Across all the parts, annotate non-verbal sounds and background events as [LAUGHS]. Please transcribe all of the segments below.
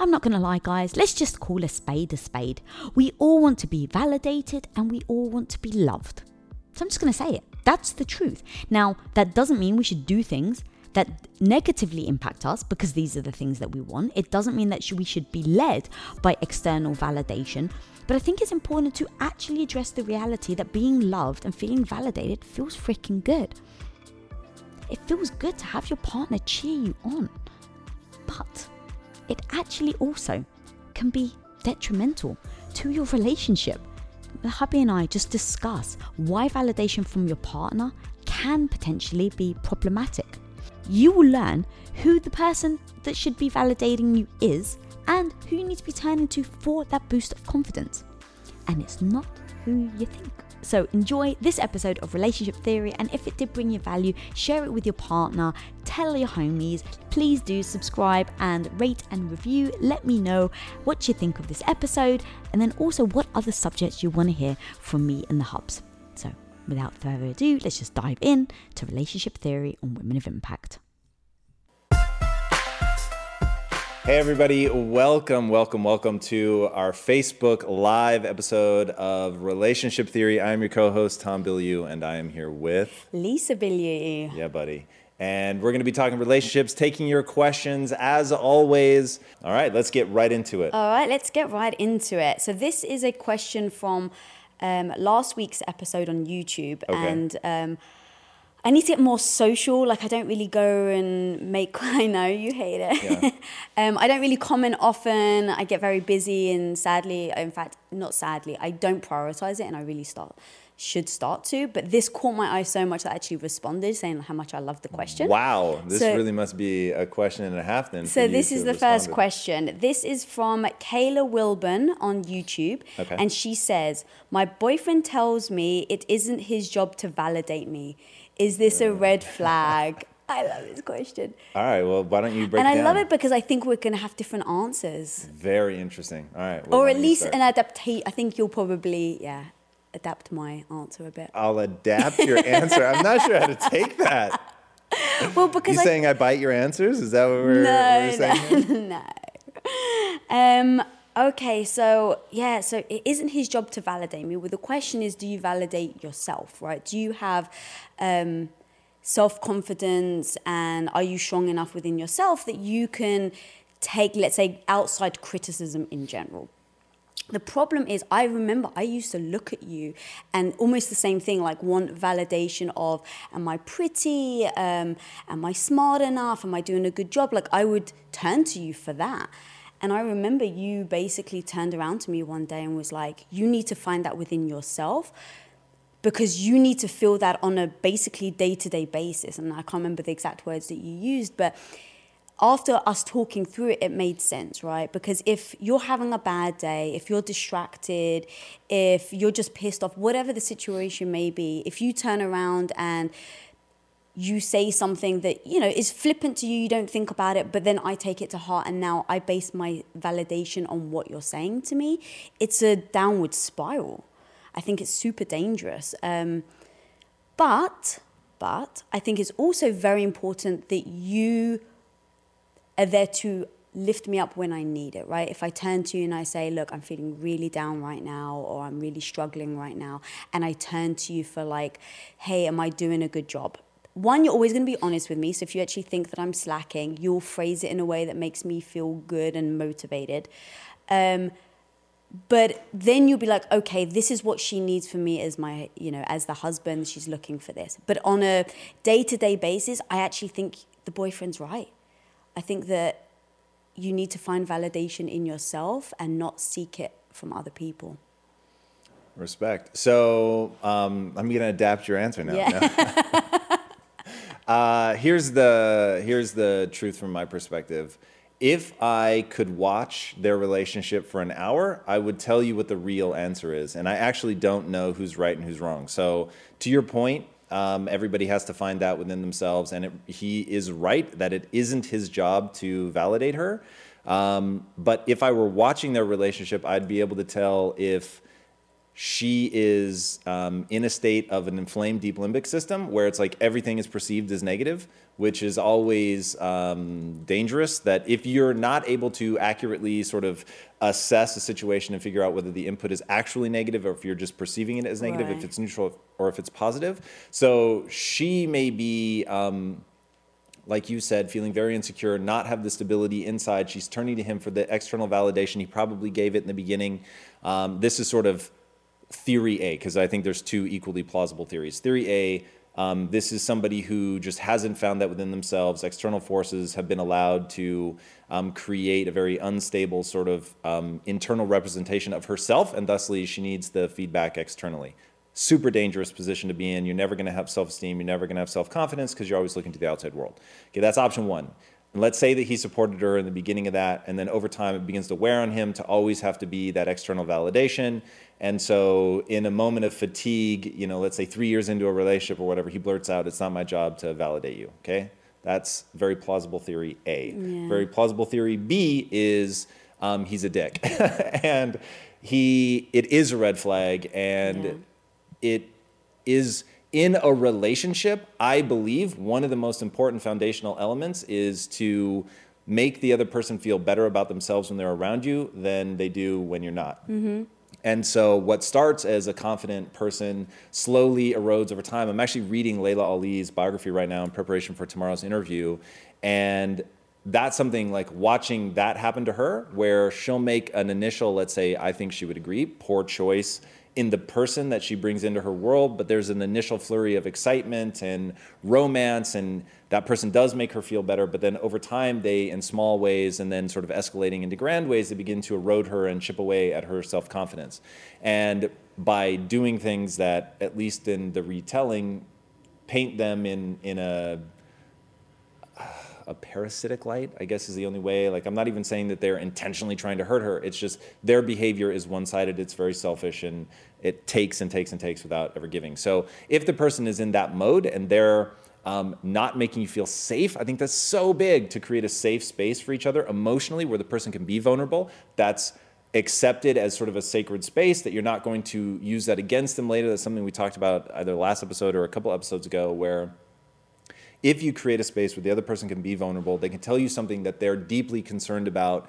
I'm not gonna lie, guys, let's just call a spade a spade. We all want to be validated and we all want to be loved. So I'm just gonna say it. That's the truth. Now, that doesn't mean we should do things that negatively impact us because these are the things that we want. It doesn't mean that we should be led by external validation. But I think it's important to actually address the reality that being loved and feeling validated feels freaking good. It feels good to have your partner cheer you on. But it actually also can be detrimental to your relationship. The hubby and I just discuss why validation from your partner can potentially be problematic you will learn who the person that should be validating you is and who you need to be turning to for that boost of confidence. And it's not who you think. So enjoy this episode of Relationship Theory, and if it did bring you value, share it with your partner, tell your homies. Please do subscribe and rate and review. Let me know what you think of this episode, and then also what other subjects you want to hear from me and the hubs. So without further ado, let's just dive in to Relationship Theory on Women of Impact. Hey, everybody, welcome, welcome, welcome to our Facebook Live episode of Relationship Theory. I'm your co host, Tom Bilyeu, and I am here with Lisa Bilyeu. Yeah, buddy. And we're going to be talking relationships, taking your questions as always. All right, let's get right into it. All right, let's get right into it. So, this is a question from um, last week's episode on YouTube. Okay. And um, I need to get more social. Like I don't really go and make. [LAUGHS] I know you hate it. Yeah. [LAUGHS] um, I don't really comment often. I get very busy, and sadly, in fact, not sadly, I don't prioritize it, and I really start should start to. But this caught my eye so much that I actually responded, saying how much I love the question. Wow, this So- really must be a question and a half then. So this is the first question. This is from Kayla Wilburn on YouTube. Okay. And she says, My boyfriend tells me it isn't his job to validate me. Is this a red flag? [LAUGHS] I love this question. All right, well, why don't you break and I down? love it because I think we're going to have different answers. Very interesting. All right. well, or at least an adaptation. I think you'll probably, yeah, adapt my answer a bit. I'll adapt your answer. I'm not sure how to take that. [LAUGHS] Well, because You I saying I bite your answers? Is that what we're, No, we're saying? here? [LAUGHS] no. Um, okay, so yeah, so it isn't his job to validate me. Well, the question is, do you validate yourself, right? Do you have um, self confidence and are you strong enough within yourself that you can take, let's say, outside criticism in general? The problem is, I remember I used to look at you and almost the same thing, like want validation of, am I pretty? Um, am I smart enough? Am I doing a good job? Like I would turn to you for that. And I remember you basically turned around to me one day and was like, you need to find that within yourself because you need to feel that on a basically day to day basis. And I can't remember the exact words that you used, but after us talking through it, it made sense, right? Because if you're having a bad day, if you're distracted, if you're just pissed off, whatever the situation may be, if you turn around and you say something that you know is flippant to you you don't think about it but then i take it to heart and now i base my validation on what you're saying to me it's a downward spiral i think it's super dangerous um, but but i think it's also very important that you are there to lift me up when I need it, right? If I turn to you and I say, look, I'm feeling really down right now, or I'm really struggling right now, and I turn to you for like, hey, am I doing a good job? One, you're always going to be honest with me. So if you actually think that I'm slacking, you'll phrase it in a way that makes me feel good and motivated. Um, but then you'll be like okay this is what she needs for me as my you know as the husband she's looking for this but on a day-to-day basis i actually think the boyfriend's right i think that you need to find validation in yourself and not seek it from other people Respect. So um, I'm gonna adapt your answer now. Yeah. [LAUGHS] [LAUGHS] Uh, here's the here's the truth from my perspective. if I could watch their relationship for an hour, I would tell you what the real answer is. And I actually don't know who's right and who's wrong. So, to your point, um, everybody has to find that within themselves. And it, he is right that it isn't his job to validate her. Um, but if I were watching their relationship, I'd be able to tell if she is um, in a state of an inflamed deep limbic system where it's like everything is perceived as negative, which is always um, dangerous. That if you're not able to accurately sort of assess a situation and figure out whether the input is actually negative or if you're just perceiving it as negative, Right. if it's neutral or if it's positive. So she may be. Um, like you said, feeling very insecure, not have the stability inside. She's turning to him for the external validation. He probably gave it in the beginning. Um, this is sort of theory A, because I think there's two equally plausible theories. Theory A, um, this is somebody who just hasn't found that within themselves. External forces have been allowed to um, create a very unstable sort of um, internal representation of herself, and thusly she needs the feedback externally. Super dangerous position to be in. You're never going to have self esteem. You're never going to have self confidence because you're always looking to the outside world. Okay, that's option one. And let's say that he supported her in the beginning of that, and then over time it begins to wear on him to always have to be that external validation. And so, in a moment of fatigue, you know, let's say three years into a relationship or whatever, he blurts out, It's not my job to validate you. Okay? That's very plausible theory A. Very plausible theory B is um, he's a dick. [LAUGHS] and he, it is a red flag, and Yeah. it is in a relationship, I believe one of the most important foundational elements is to make the other person feel better about themselves when they're around you than they do when you're not. Mm-hmm. And so, what starts as a confident person slowly erodes over time. I'm actually reading Laila Ali's biography right now in preparation for tomorrow's interview. And that's something like watching that happen to her, where she'll make an initial, let's say, I think she would agree, poor choice in the person that she brings into her world, but there's an initial flurry of excitement and romance, and that person does make her feel better. But then over time, they, in small ways, and then sort of escalating into grand ways, they begin to erode her and chip away at her self confidence. And by doing things that, at least in the retelling, paint them in, in a a parasitic light, I guess is the only way. Like, I'm not even saying that they're intentionally trying to hurt her. It's just their behavior is one sided, it's very selfish, and it takes and takes and takes without ever giving. So, if the person is in that mode and they're um, not making you feel safe, I think that's so big to create a safe space for each other emotionally where the person can be vulnerable. That's accepted as sort of a sacred space that you're not going to use that against them later. That's something we talked about either last episode or a couple episodes ago where if you create a space where the other person can be vulnerable, they can tell you something that they're deeply concerned about,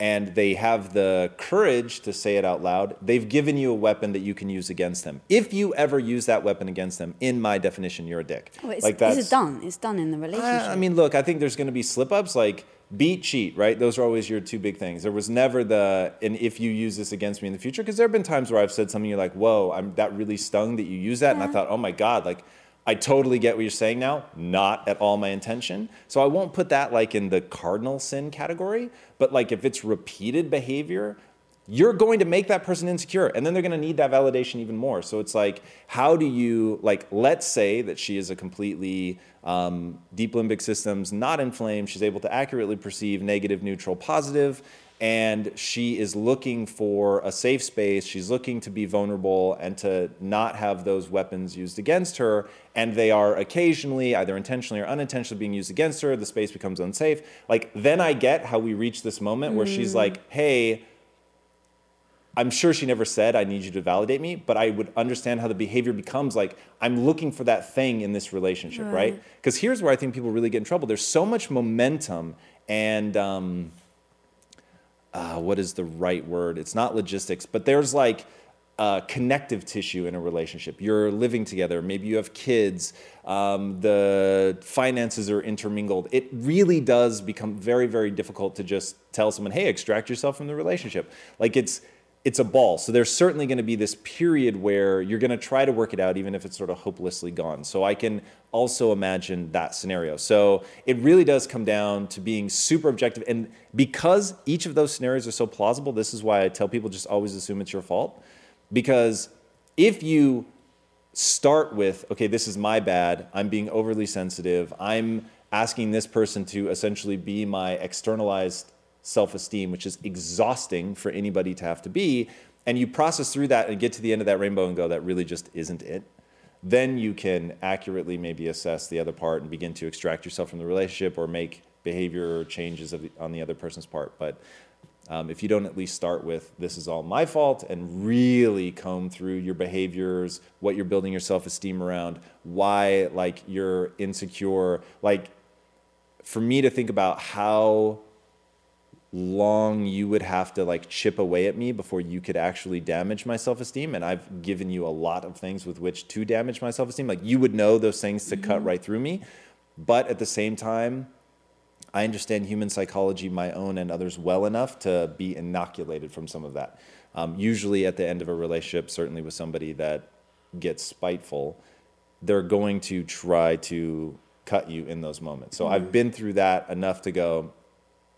and they have the courage to say it out loud, they've given you a weapon that you can use against them. If you ever use that weapon against them, in my definition, you're a dick. Oh, it's, like it's done. It's done in the relationship. I mean, look, I think there's going to be slip ups like beat, cheat, right? Those are always your two big things. There was never the, and if you use this against me in the future, because there have been times where I've said something you're like, whoa, I'm, that really stung that you use that. And I thought, oh my God, like, I totally get what you're saying now. Not at all my intention. So I won't put that like in the cardinal sin category, but like if it's repeated behavior, you're going to make that person insecure and then they're going to need that validation even more so it's like how do you like let's say that she is a completely um, deep limbic systems not inflamed she's able to accurately perceive negative neutral positive and she is looking for a safe space. She's looking to be vulnerable and to not have those weapons used against her. And they are occasionally either intentionally or unintentionally being used against her. The space becomes unsafe. Like then i get how we reach this moment where she's like hey I'm sure she never said, I need you to validate me, but I would understand how the behavior becomes like, I'm looking for that thing in this relationship, right? Because here's where I think people really get in trouble. There's so much momentum and, um, uh, what is the right word? It's not logistics, but there's like uh, connective tissue in a relationship. You're living together, maybe you have kids, um, the finances are intermingled. It really does become very, very difficult to just tell someone, hey, extract yourself from the relationship. Like it's, it's a ball. So there's certainly going to be this period where you're going to try to work it out, even if it's sort of hopelessly gone. So I can also imagine that scenario. So it really does come down to being super objective. And because each of those scenarios are so plausible, this is why I tell people just always assume it's your fault. Because if you start with, okay, this is my bad, I'm being overly sensitive, I'm asking this person to essentially be my externalized self esteem, which is exhausting for anybody to have to be, and you process through that and get to the end of that rainbow and go, that really just isn't it, then you can accurately maybe assess the other part and begin to extract yourself from the relationship or make behavior changes the, on the other person's part. But um, if you don't at least start with this is all my fault and really comb through your behaviors, what you're building your self esteem around, why like you're insecure, like for me to think about how long you would have to like chip away at me before you could actually damage my self-esteem and i've given you a lot of things with which to damage my self-esteem. Like you would know those things to cut right through me but at the same time i understand human psychology my own and others well enough to be inoculated from some of that. Um, usually at the end of a relationship certainly with somebody that gets spiteful they're going to try to cut you in those moments. So i've been through that enough to go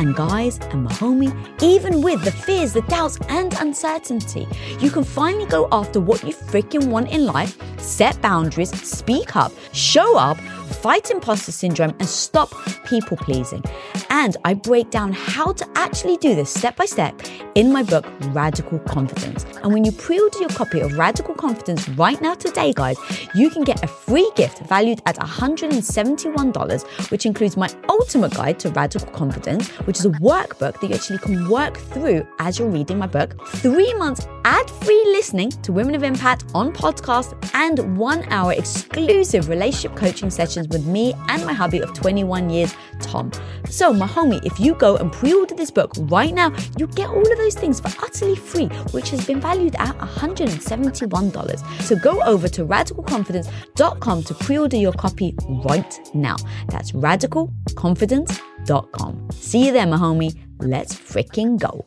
And guys and my homie, even with the fears, the doubts, and uncertainty, you can finally go after what you freaking want in life, set boundaries, speak up, show up, fight imposter syndrome, and stop people pleasing. And I break down how to actually do this step by step in my book, Radical Confidence. And when you pre order your copy of Radical Confidence right now today, guys, you can get a free gift valued at $171, which includes my ultimate guide to radical confidence, which is a workbook that you actually can work through as you're reading my book, three months ad free listening to Women of Impact on podcast, and one hour exclusive relationship coaching sessions with me and my hubby of 21 years, Tom. So, my homie, if you go and pre order this book right now, you get all of those things for utterly free, which has been valued at $171. So, go over to radicalconfidence.com to pre order your copy right now. That's radicalconfidence.com. See you there, my homie. Let's freaking go.